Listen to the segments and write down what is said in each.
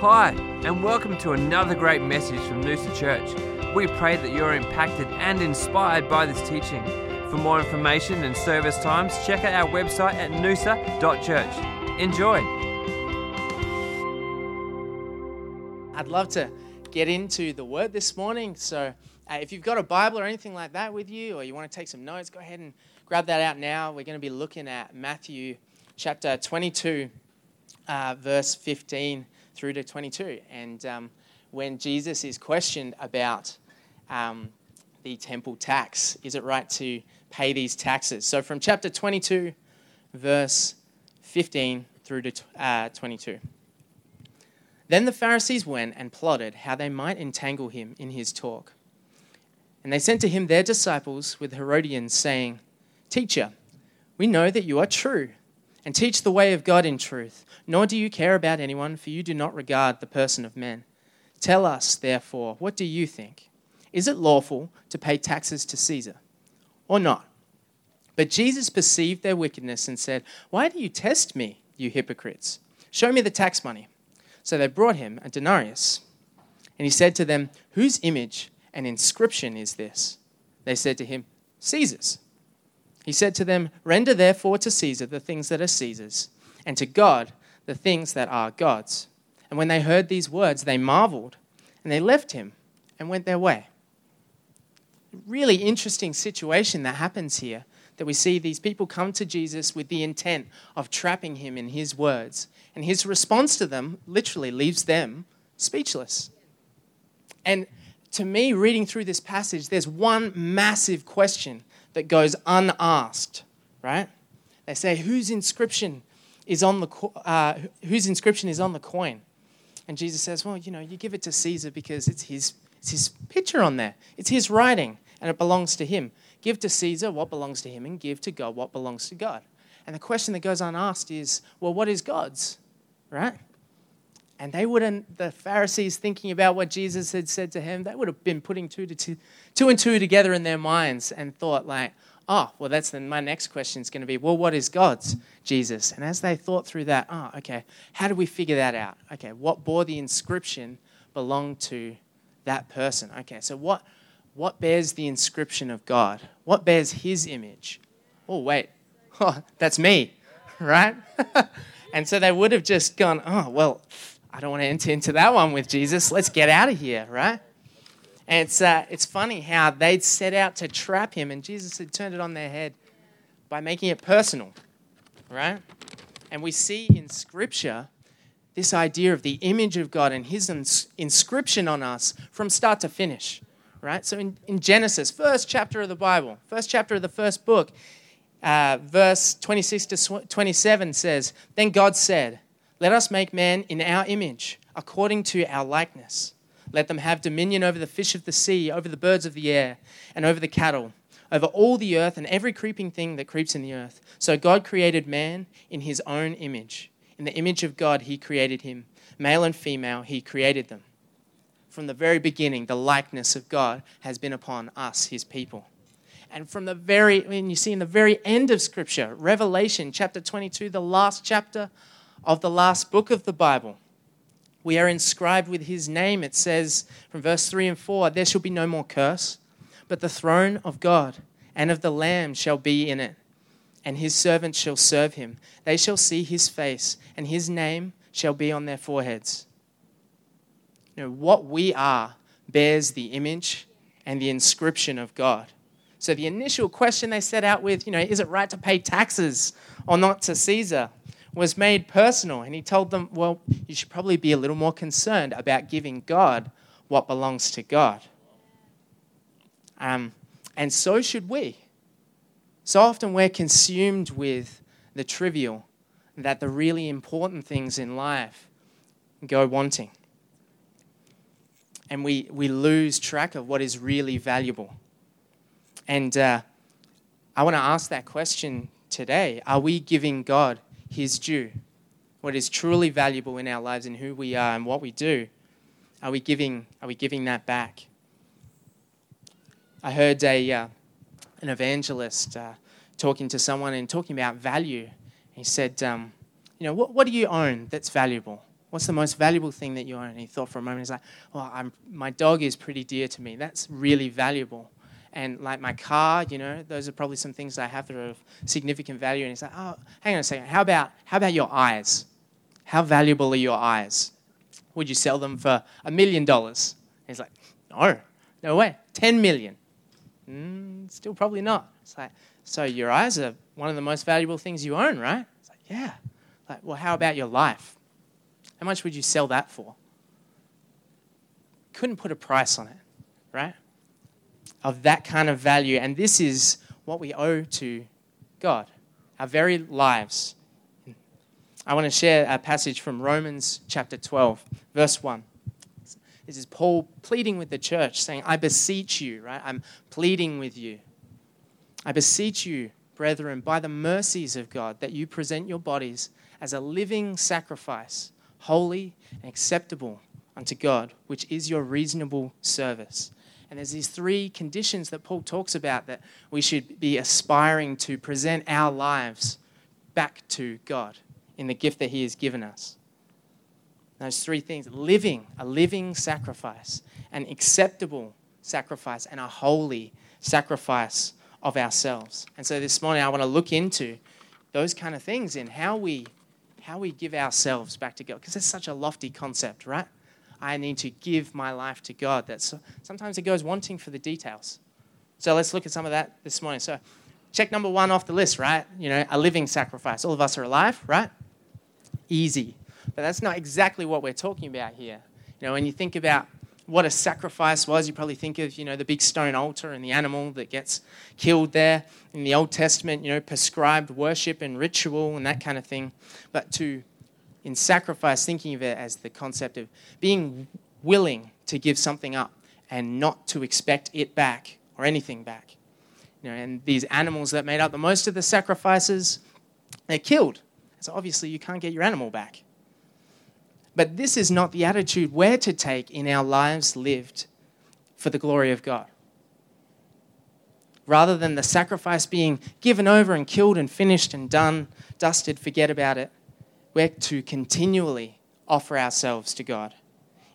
Hi, and welcome to another great message from Noosa Church. We pray that you're impacted and inspired by this teaching. For more information and service times, check out our website at noosa.church. Enjoy. I'd love to get into the word this morning. So, uh, if you've got a Bible or anything like that with you, or you want to take some notes, go ahead and grab that out now. We're going to be looking at Matthew chapter 22, uh, verse 15 through to 22. And um, when Jesus is questioned about um, the temple tax, is it right to pay these taxes? So, from chapter 22, verse 15 through to uh, 22. Then the Pharisees went and plotted how they might entangle him in his talk. And they sent to him their disciples with Herodians, saying, Teacher, we know that you are true and teach the way of God in truth, nor do you care about anyone, for you do not regard the person of men. Tell us, therefore, what do you think? Is it lawful to pay taxes to Caesar or not? But Jesus perceived their wickedness and said, Why do you test me, you hypocrites? Show me the tax money. So they brought him a denarius. And he said to them, Whose image and inscription is this? They said to him, Caesar's. He said to them, Render therefore to Caesar the things that are Caesar's, and to God the things that are God's. And when they heard these words, they marveled, and they left him and went their way. Really interesting situation that happens here that we see these people come to Jesus with the intent of trapping him in his words. And his response to them literally leaves them speechless. And to me, reading through this passage, there's one massive question that goes unasked, right? They say, whose inscription is on the, uh, whose inscription is on the coin? And Jesus says, well, you know, you give it to Caesar because it's his, it's his picture on there. It's his writing, and it belongs to him. Give to Caesar what belongs to him, and give to God what belongs to God. And the question that goes unasked is, well, what is God's? Right? And they wouldn't, the Pharisees thinking about what Jesus had said to him, they would have been putting two, to two, two and two together in their minds and thought, like, oh, well, that's then my next question is going to be, well, what is God's, Jesus? And as they thought through that, oh, okay, how do we figure that out? Okay, what bore the inscription belonged to that person? Okay, so what, what bears the inscription of God? What bears his image? Oh, wait, oh, that's me, right? and so they would have just gone, oh, well, I don't want to enter into that one with Jesus. Let's get out of here, right? And it's, uh, it's funny how they'd set out to trap him, and Jesus had turned it on their head by making it personal, right? And we see in Scripture this idea of the image of God and his ins- inscription on us from start to finish, right? So in, in Genesis, first chapter of the Bible, first chapter of the first book, uh, verse 26 to 27 says, Then God said, Let us make man in our image, according to our likeness let them have dominion over the fish of the sea, over the birds of the air, and over the cattle, over all the earth and every creeping thing that creeps in the earth. So God created man in his own image. In the image of God, he created him. Male and female, he created them. From the very beginning, the likeness of God has been upon us, his people. And from the very, when you see in the very end of Scripture, Revelation chapter 22, the last chapter of the last book of the Bible, we are inscribed with his name. It says from verse 3 and 4 there shall be no more curse, but the throne of God and of the Lamb shall be in it, and his servants shall serve him. They shall see his face, and his name shall be on their foreheads. You know, what we are bears the image and the inscription of God. So the initial question they set out with, you know, is it right to pay taxes or not to Caesar? Was made personal. And he told them, well, you should probably be a little more concerned about giving God what belongs to God. Um, and so should we. So often we're consumed with the trivial, that the really important things in life go wanting. And we, we lose track of what is really valuable. And uh, I want to ask that question today Are we giving God his due. What is truly valuable in our lives and who we are and what we do, are we giving, are we giving that back? I heard a, uh, an evangelist uh, talking to someone and talking about value. He said, um, You know, what, what do you own that's valuable? What's the most valuable thing that you own? And he thought for a moment. He's like, well, I'm, my dog is pretty dear to me. That's really valuable. And like my car, you know, those are probably some things I have that are of significant value. And he's like, oh, hang on a second. How about, how about your eyes? How valuable are your eyes? Would you sell them for a million dollars? He's like, no, no way. 10 million. Mm, still probably not. It's like, so your eyes are one of the most valuable things you own, right? It's like, yeah. Like, well, how about your life? How much would you sell that for? Couldn't put a price on it, right? Of that kind of value. And this is what we owe to God our very lives. I want to share a passage from Romans chapter 12, verse 1. This is Paul pleading with the church, saying, I beseech you, right? I'm pleading with you. I beseech you, brethren, by the mercies of God, that you present your bodies as a living sacrifice, holy and acceptable unto God, which is your reasonable service. And there's these three conditions that Paul talks about that we should be aspiring to present our lives back to God in the gift that He has given us. Those three things living, a living sacrifice, an acceptable sacrifice, and a holy sacrifice of ourselves. And so this morning I want to look into those kind of things in how we how we give ourselves back to God because it's such a lofty concept, right? I need to give my life to God. That's sometimes it goes wanting for the details. So let's look at some of that this morning. So check number 1 off the list, right? You know, a living sacrifice. All of us are alive, right? Easy. But that's not exactly what we're talking about here. You know, when you think about what a sacrifice was. You probably think of, you know, the big stone altar and the animal that gets killed there. In the Old Testament, you know, prescribed worship and ritual and that kind of thing. But to, in sacrifice, thinking of it as the concept of being willing to give something up and not to expect it back or anything back. You know, and these animals that made up the most of the sacrifices, they're killed. So obviously you can't get your animal back. But this is not the attitude we're to take in our lives lived for the glory of God. Rather than the sacrifice being given over and killed and finished and done, dusted, forget about it, we're to continually offer ourselves to God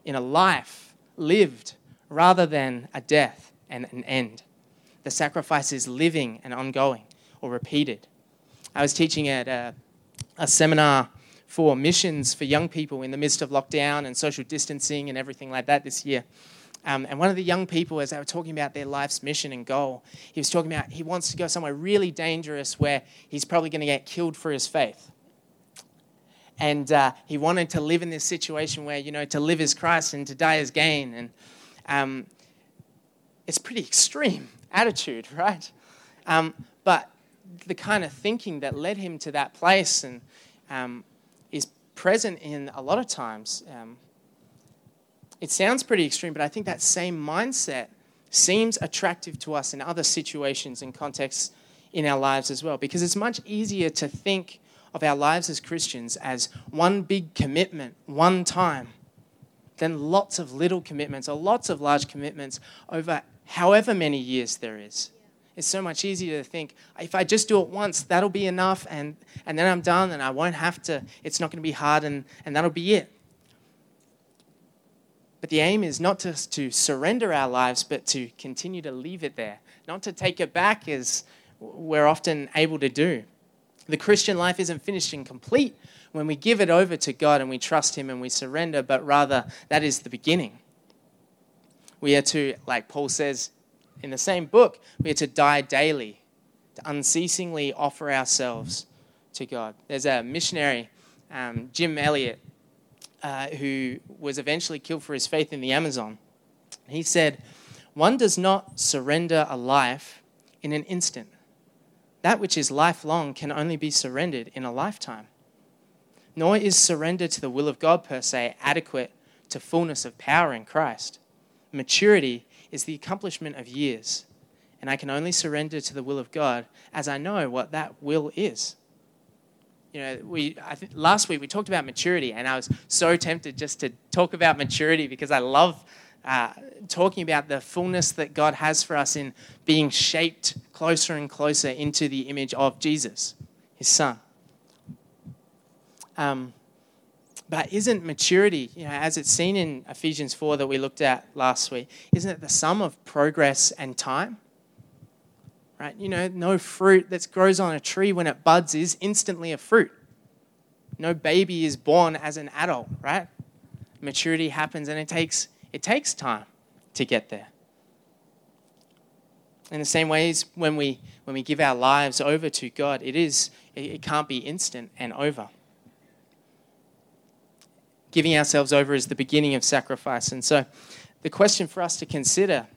in a life lived rather than a death and an end. The sacrifice is living and ongoing or repeated. I was teaching at a, a seminar for missions for young people in the midst of lockdown and social distancing and everything like that this year. Um, and one of the young people, as they were talking about their life's mission and goal, he was talking about he wants to go somewhere really dangerous where he's probably going to get killed for his faith. And uh, he wanted to live in this situation where, you know, to live is Christ and to die is gain. And um, it's pretty extreme attitude, right? Um, but the kind of thinking that led him to that place and um, is present in a lot of times. Um, it sounds pretty extreme, but I think that same mindset seems attractive to us in other situations and contexts in our lives as well, because it's much easier to think of our lives as Christians as one big commitment, one time, then lots of little commitments or lots of large commitments over however many years there is. It's so much easier to think, if I just do it once, that'll be enough, and, and then I'm done, and I won't have to, it's not going to be hard, and, and that'll be it. But the aim is not just to surrender our lives, but to continue to leave it there, not to take it back as we're often able to do. The Christian life isn't finished and complete when we give it over to God and we trust Him and we surrender, but rather that is the beginning. We are to, like Paul says in the same book, we are to die daily, to unceasingly offer ourselves to God. There's a missionary, um, Jim Elliot, uh, who was eventually killed for his faith in the Amazon. He said, One does not surrender a life in an instant. That which is lifelong can only be surrendered in a lifetime. Nor is surrender to the will of God per se adequate to fullness of power in Christ. Maturity is the accomplishment of years. And I can only surrender to the will of God as I know what that will is. You know, we I think last week we talked about maturity, and I was so tempted just to talk about maturity because I love uh, talking about the fullness that God has for us in being shaped closer and closer into the image of Jesus, His Son. Um, But isn't maturity, you know, as it's seen in Ephesians 4 that we looked at last week, isn't it the sum of progress and time? Right? You know, no fruit that grows on a tree when it buds is instantly a fruit. No baby is born as an adult, right? Maturity happens and it takes it takes time to get there. In the same ways, when we when we give our lives over to God, it is it, it can't be instant and over. Giving ourselves over is the beginning of sacrifice. And so the question for us to consider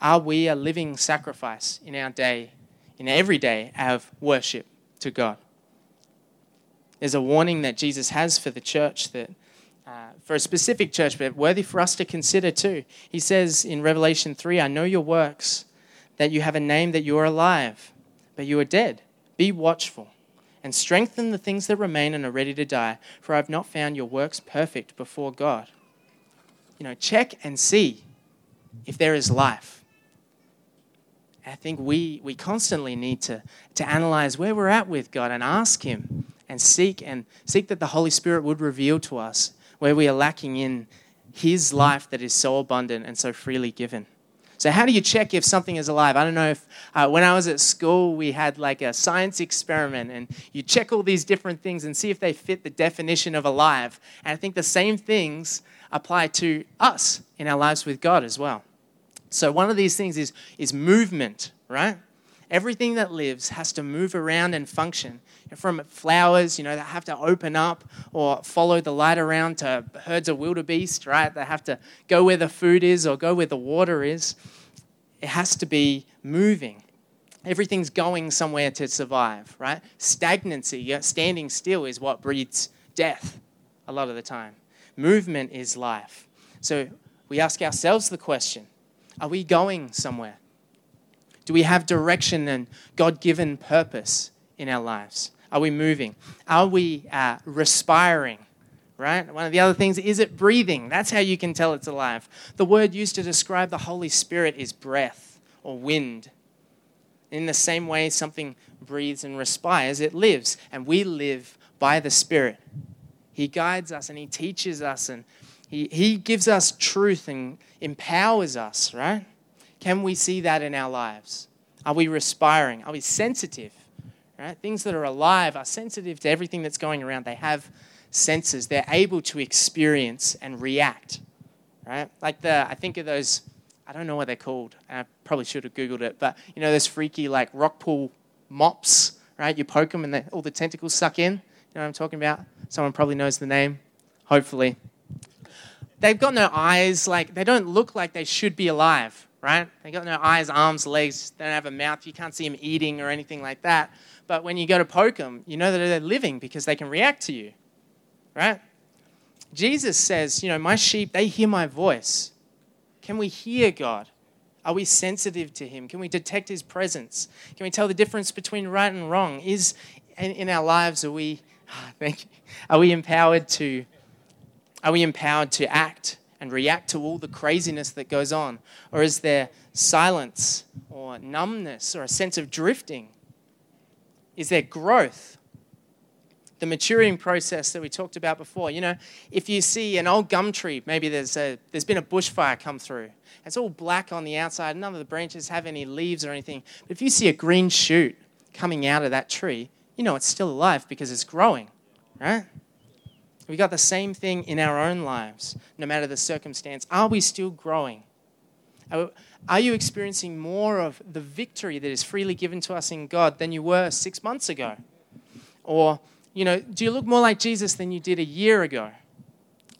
are we a living sacrifice in our day, in every day of worship to God? There's a warning that Jesus has for the church that uh, for a specific church, but worthy for us to consider too. He says in Revelation 3 I know your works, that you have a name, that you are alive, but you are dead. Be watchful and strengthen the things that remain and are ready to die, for I have not found your works perfect before God. You know, check and see if there is life. I think we, we constantly need to, to analyze where we're at with God and ask Him and seek and seek that the Holy Spirit would reveal to us where we are lacking in His life that is so abundant and so freely given. So, how do you check if something is alive? I don't know if uh, when I was at school, we had like a science experiment, and you check all these different things and see if they fit the definition of alive. And I think the same things apply to us in our lives with God as well. So, one of these things is, is movement, right? Everything that lives has to move around and function from flowers, you know, that have to open up or follow the light around to herds of wildebeest, right? They have to go where the food is or go where the water is. It has to be moving. Everything's going somewhere to survive, right? Stagnancy, standing still, is what breeds death a lot of the time. Movement is life. So we ask ourselves the question are we going somewhere? Do we have direction and God given purpose in our lives? Are we moving? Are we uh, respiring? Right? One of the other things is it breathing? That's how you can tell it's alive. The word used to describe the Holy Spirit is breath or wind. In the same way something breathes and respires, it lives, and we live by the Spirit. He guides us and He teaches us and He, he gives us truth and empowers us, right? Can we see that in our lives? Are we respiring? Are we sensitive? Right? Things that are alive are sensitive to everything that's going around. They have senses. They're able to experience and react. Right? Like the I think of those I don't know what they're called. I probably should have googled it, but you know those freaky like rock pool mops, right? You poke them and they, all the tentacles suck in. You know what I'm talking about? Someone probably knows the name. Hopefully. They've got no eyes, like they don't look like they should be alive, right? They got no eyes, arms, legs, they don't have a mouth, you can't see them eating or anything like that. But when you go to poke them, you know that they're living because they can react to you, right? Jesus says, you know, my sheep, they hear my voice. Can we hear God? Are we sensitive to Him? Can we detect His presence? Can we tell the difference between right and wrong? Is in, our lives are we, ah, thank you, are we empowered to, are we empowered to act and react to all the craziness that goes on, or is there silence or numbness or a sense of drifting? Is there growth. The maturing process that we talked about before. You know, if you see an old gum tree, maybe there's, a, there's been a bushfire come through. It's all black on the outside. None of the branches have any leaves or anything. But if you see a green shoot coming out of that tree, you know it's still alive because it's growing, right? We got the same thing in our own lives, no matter the circumstance. Are we still growing? Are you experiencing more of the victory that is freely given to us in God than you were six months ago? Or, you know, do you look more like Jesus than you did a year ago?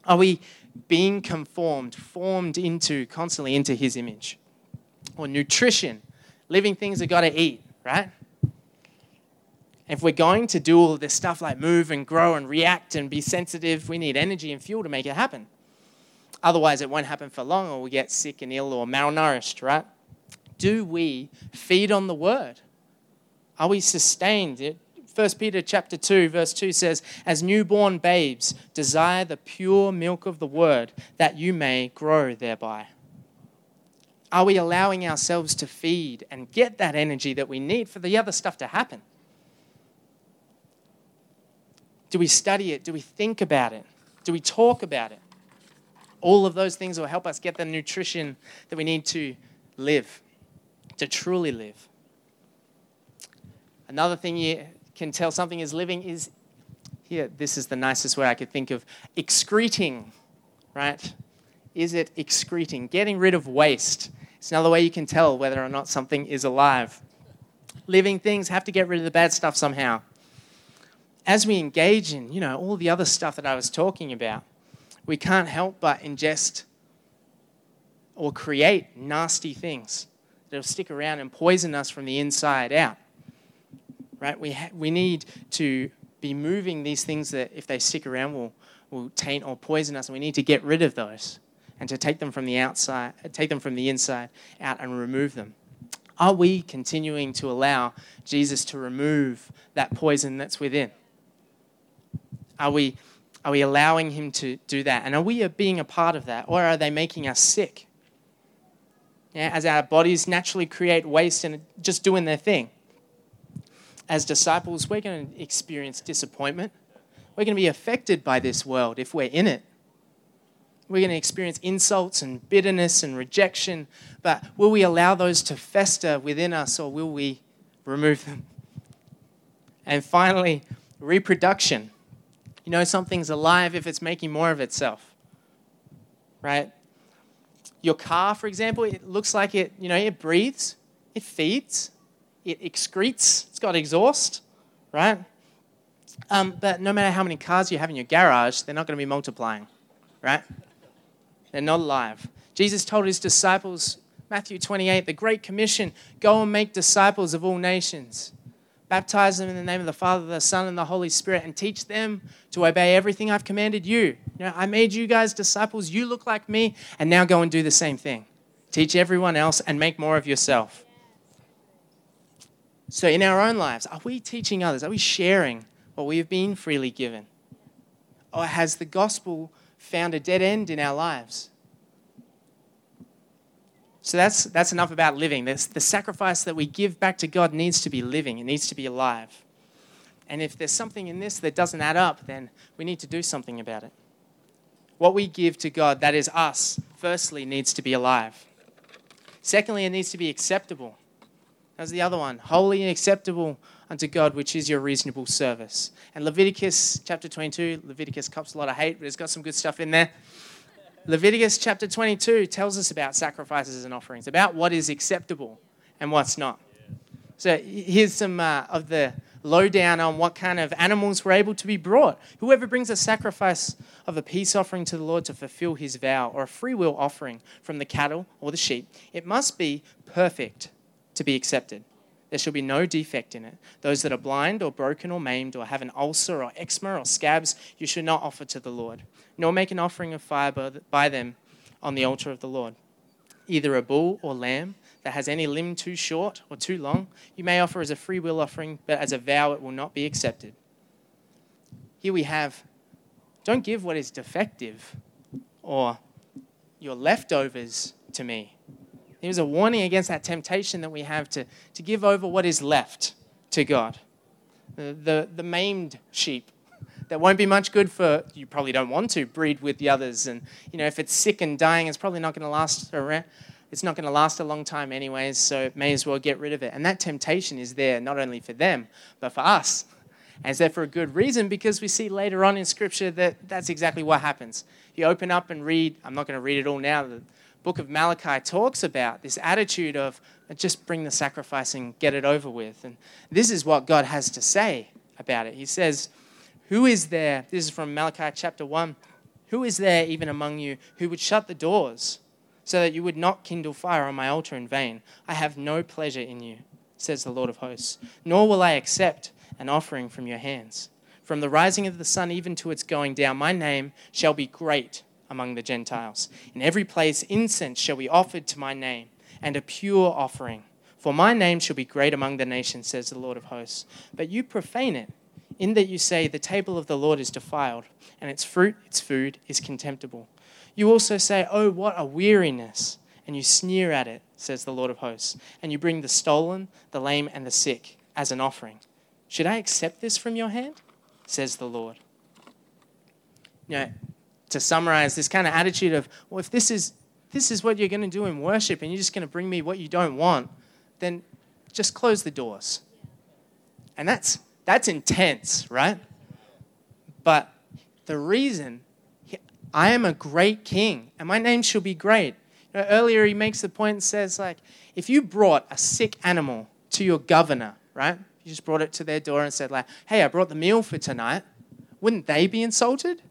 Are we being conformed, formed into, constantly into his image? Or nutrition, living things that got to eat, right? If we're going to do all this stuff like move and grow and react and be sensitive, we need energy and fuel to make it happen. Otherwise, it won't happen for long, or we get sick and ill or malnourished, right? Do we feed on the word? Are we sustained? 1 Peter chapter 2 verse 2 says, "As newborn babes, desire the pure milk of the word, that you may grow thereby." Are we allowing ourselves to feed and get that energy that we need for the other stuff to happen? Do we study it? Do we think about it? Do we talk about it? All of those things will help us get the nutrition that we need to live, to truly live. Another thing you can tell something is living is here, this is the nicest way I could think of excreting, right? Is it excreting? Getting rid of waste. It's another way you can tell whether or not something is alive. Living things have to get rid of the bad stuff somehow. As we engage in, you know, all the other stuff that I was talking about, we can't help but ingest or create nasty things that'll stick around and poison us from the inside out. Right? We, ha- we need to be moving these things that, if they stick around, will, will taint or poison us, and we need to get rid of those and to take them from the outside, take them from the inside out and remove them. Are we continuing to allow Jesus to remove that poison that's within? Are we, are we allowing him to do that? And are we being a part of that? Or are they making us sick? Yeah, as our bodies naturally create waste and just doing their thing. As disciples, we're going to experience disappointment. We're going to be affected by this world if we're in it. We're going to experience insults and bitterness and rejection, but will we allow those to fester within us or will we remove them? And finally, reproduction. You know, something's alive if it's making more of itself, right? Your car, for example, it looks like it, you know, it breathes, it feeds, it excretes, it's got exhaust, right? Um, but no matter how many cars you have in your garage, they're not going to be multiplying, right? They're not alive. Jesus told his disciples, Matthew 28, the Great Commission go and make disciples of all nations. Baptize them in the name of the Father, the Son, and the Holy Spirit, and teach them to obey everything I've commanded you. you know, I made you guys disciples. You look like me, and now go and do the same thing. Teach everyone else and make more of yourself. So, in our own lives, are we teaching others? Are we sharing what we have been freely given? Or has the gospel found a dead end in our lives. So that's, that's enough about living. The sacrifice that we give back to God needs to be living, it needs to be alive. And if there's something in this that doesn't add up, then we need to do something about it. What we give to God, that is us, firstly, needs to be alive. Secondly, it needs to be acceptable. That's the other one. Holy and acceptable unto God, which is your reasonable service. And Leviticus chapter 22, Leviticus cops a lot of hate, but it's got some good stuff in there. Leviticus chapter 22 tells us about sacrifices and offerings, about what is acceptable and what's not. So here's some uh, of the lowdown on what kind of animals were able to be brought. Whoever brings a sacrifice of a peace offering to the Lord to fulfill his vow, or a free will offering from the cattle or the sheep, it must be perfect to be accepted. There shall be no defect in it. Those that are blind or broken or maimed or have an ulcer or eczema or scabs, you should not offer to the Lord, nor make an offering of fire by them on the altar of the Lord. Either a bull or lamb that has any limb too short or too long, you may offer as a free will offering, but as a vow it will not be accepted. Here we have don't give what is defective or your leftovers to me. Here's a warning against that temptation that we have to, to give over what is left to God. The, the, the maimed sheep that won't be much good for, you probably don't want to breed with the others. And, you know, if it's sick and dying, it's probably not going to last around. It's not going to last a long time, anyways, so may as well get rid of it. And that temptation is there not only for them, but for us. And it's there for a good reason because we see later on in Scripture that that's exactly what happens. You open up and read, I'm not going to read it all now, book of Malachi talks about this attitude of just bring the sacrifice and get it over with. And this is what God has to say about it. He says, Who is there? This is from Malachi chapter 1. Who is there even among you who would shut the doors so that you would not kindle fire on my altar in vain? I have no pleasure in you, says the Lord of hosts, nor will I accept an offering from your hands. From the rising of the sun even to its going down, my name shall be great among the Gentiles. In every place, incense shall be offered to my name, and a pure offering. For my name shall be great among the nations, says the Lord of hosts. But you profane it, in that you say, The table of the Lord is defiled, and its fruit, its food, is contemptible. You also say, Oh, what a weariness! And you sneer at it, says the Lord of hosts. And you bring the stolen, the lame, and the sick as an offering. Should I accept this from your hand? says the Lord. Know, to summarize this kind of attitude of, well, if this is this is what you're going to do in worship and you're just going to bring me what you don't want, then just close the doors. And that's that's intense, right? But the reason I am a great king and my name shall be great. You know, earlier he makes the point and says like if you brought a sick animal to your governor, right? You just brought it to their door and said like, "Hey, I brought the meal for tonight." Wouldn't they be insulted?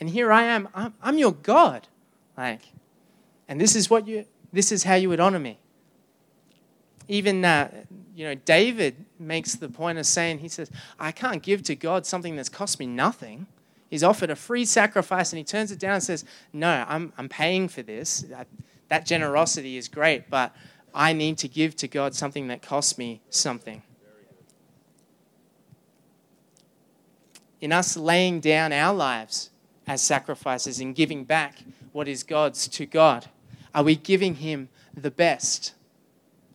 And here I am, I'm, I'm your God. Like, and this is what you, this is how you would honor me. Even, uh, you know, David makes the point of saying, he says, I can't give to God something that's cost me nothing. He's offered a free sacrifice and he turns it down and says, No, I'm, I'm paying for this. That, that generosity is great, but I need to give to God something that costs me something. In us laying down our lives as sacrifices and giving back what is God's to God? Are we giving Him the best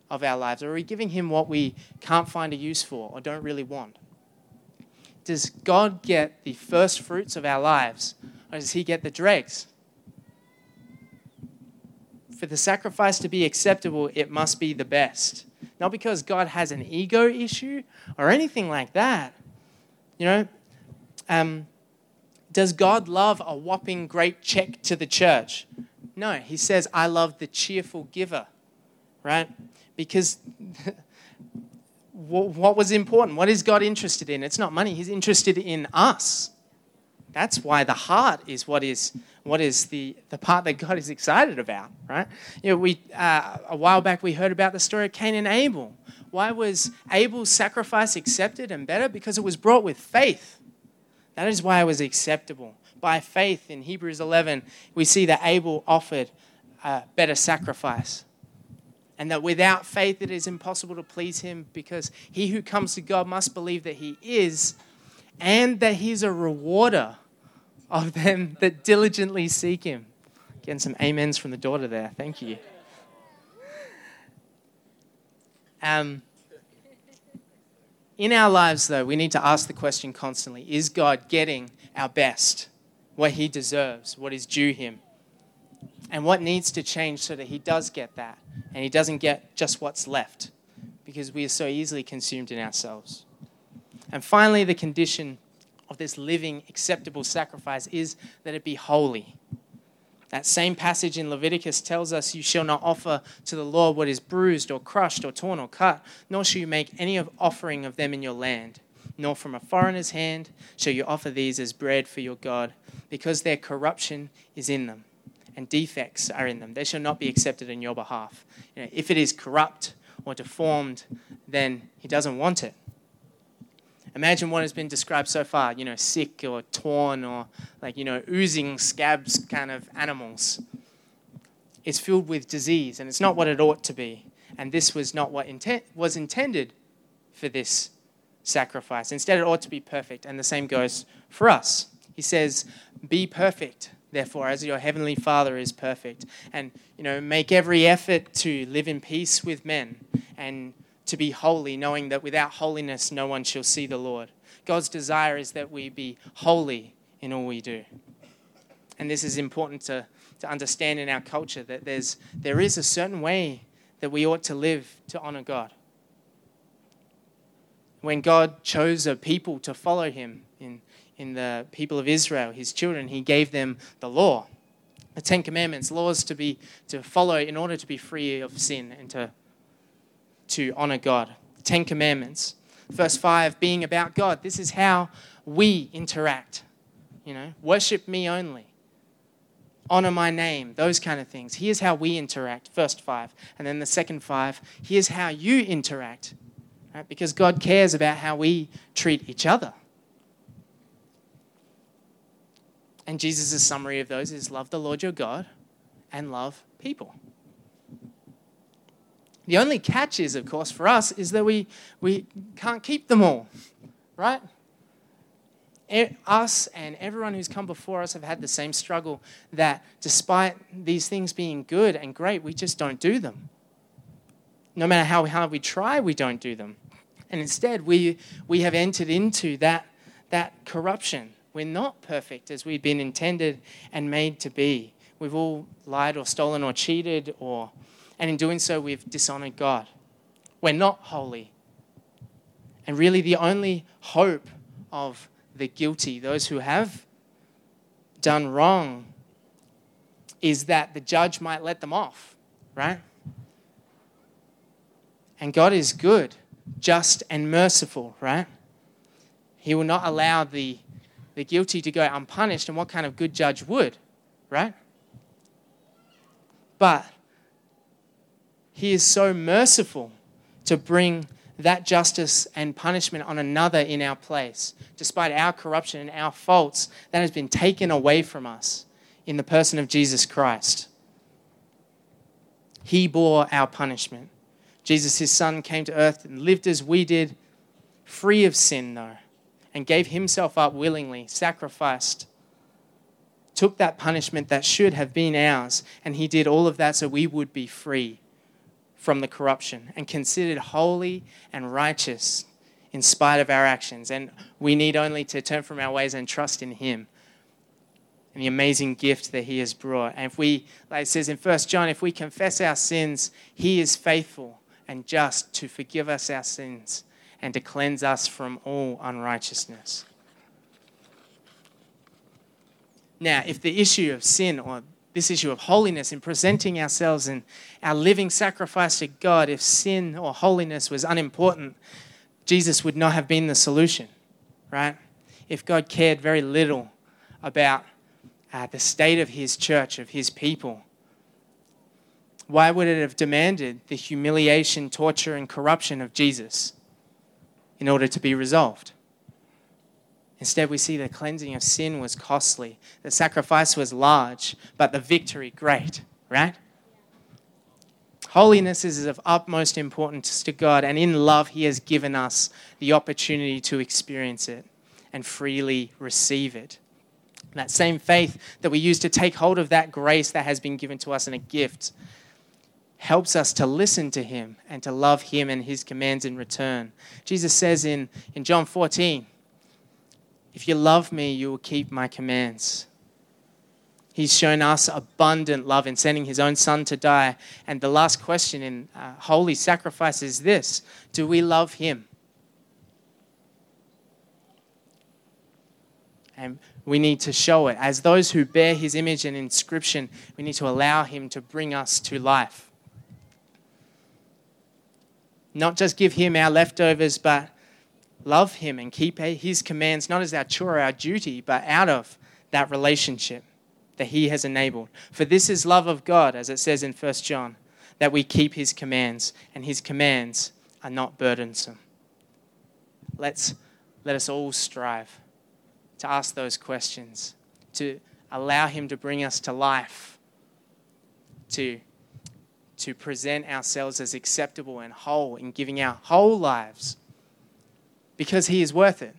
of our lives? Or are we giving Him what we can't find a use for or don't really want? Does God get the first fruits of our lives or does He get the dregs? For the sacrifice to be acceptable, it must be the best. Not because God has an ego issue or anything like that. You know, um, does God love a whopping great check to the church? No, he says, I love the cheerful giver, right? Because what was important? What is God interested in? It's not money, he's interested in us. That's why the heart is what is what is the, the part that God is excited about, right? You know, we uh, a while back we heard about the story of Cain and Abel. Why was Abel's sacrifice accepted and better? Because it was brought with faith. That is why it was acceptable. By faith, in Hebrews 11, we see that Abel offered a better sacrifice. And that without faith, it is impossible to please him because he who comes to God must believe that he is and that he's a rewarder of them that diligently seek him. Getting some amens from the daughter there. Thank you. Um, in our lives, though, we need to ask the question constantly is God getting our best, what he deserves, what is due him? And what needs to change so that he does get that and he doesn't get just what's left because we are so easily consumed in ourselves. And finally, the condition of this living, acceptable sacrifice is that it be holy. That same passage in Leviticus tells us, You shall not offer to the Lord what is bruised or crushed or torn or cut, nor shall you make any of offering of them in your land, nor from a foreigner's hand shall you offer these as bread for your God, because their corruption is in them, and defects are in them. They shall not be accepted in your behalf. You know, if it is corrupt or deformed, then he doesn't want it. Imagine what has been described so far, you know, sick or torn or like, you know, oozing scabs kind of animals. It's filled with disease and it's not what it ought to be. And this was not what intent, was intended for this sacrifice. Instead, it ought to be perfect. And the same goes for us. He says, Be perfect, therefore, as your heavenly Father is perfect. And, you know, make every effort to live in peace with men and to be holy, knowing that without holiness no one shall see the Lord. God's desire is that we be holy in all we do. And this is important to, to understand in our culture that there's, there is a certain way that we ought to live to honor God. When God chose a people to follow him in, in the people of Israel, his children, he gave them the law, the Ten Commandments, laws to be to follow in order to be free of sin and to to honor God. Ten Commandments. Verse 5 being about God. This is how we interact. You know, worship me only. Honor my name, those kind of things. Here's how we interact, first five. And then the second five, here's how you interact. Right? Because God cares about how we treat each other. And Jesus' summary of those is love the Lord your God and love people. The only catch is, of course, for us, is that we, we can't keep them all, right? Us and everyone who's come before us have had the same struggle that despite these things being good and great, we just don't do them. No matter how hard we try, we don't do them. And instead, we, we have entered into that, that corruption we're not perfect as we've been intended and made to be. We've all lied or stolen or cheated, or, and in doing so, we've dishonored God. We're not holy. And really, the only hope of the guilty, those who have done wrong, is that the judge might let them off, right? And God is good, just, and merciful, right? He will not allow the, the guilty to go unpunished. And what kind of good judge would, right? But He is so merciful to bring that justice and punishment on another in our place, despite our corruption and our faults, that has been taken away from us in the person of Jesus Christ. He bore our punishment. Jesus, his son, came to earth and lived as we did, free of sin, though, and gave himself up willingly, sacrificed, took that punishment that should have been ours, and he did all of that so we would be free from the corruption and considered holy and righteous in spite of our actions. And we need only to turn from our ways and trust in Him and the amazing gift that He has brought. And if we, like it says in 1 John, if we confess our sins, He is faithful and just to forgive us our sins and to cleanse us from all unrighteousness. Now, if the issue of sin or this issue of holiness in presenting ourselves and our living sacrifice to God, if sin or holiness was unimportant, Jesus would not have been the solution, right? If God cared very little about uh, the state of his church, of his people, why would it have demanded the humiliation, torture, and corruption of Jesus in order to be resolved? Instead, we see the cleansing of sin was costly, the sacrifice was large, but the victory great, right? Holiness is of utmost importance to God, and in love, He has given us the opportunity to experience it and freely receive it. That same faith that we use to take hold of that grace that has been given to us in a gift helps us to listen to Him and to love Him and His commands in return. Jesus says in, in John 14, if you love me, you will keep my commands. He's shown us abundant love in sending his own son to die. And the last question in uh, holy sacrifice is this Do we love him? And we need to show it. As those who bear his image and inscription, we need to allow him to bring us to life. Not just give him our leftovers, but love Him and keep His commands not as our chore or our duty, but out of that relationship that He has enabled. For this is love of God, as it says in 1 John, that we keep His commands, and His commands are not burdensome. Let's let us all strive to ask those questions, to allow Him to bring us to life, to, to present ourselves as acceptable and whole in giving our whole lives because he is worth it.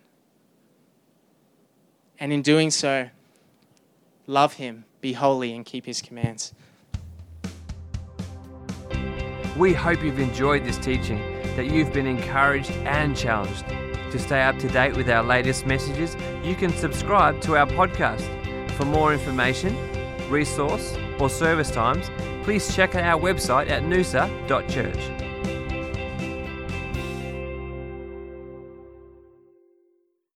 And in doing so, love him, be holy, and keep his commands. We hope you've enjoyed this teaching, that you've been encouraged and challenged. To stay up to date with our latest messages, you can subscribe to our podcast. For more information, resource, or service times, please check out our website at noosa.church.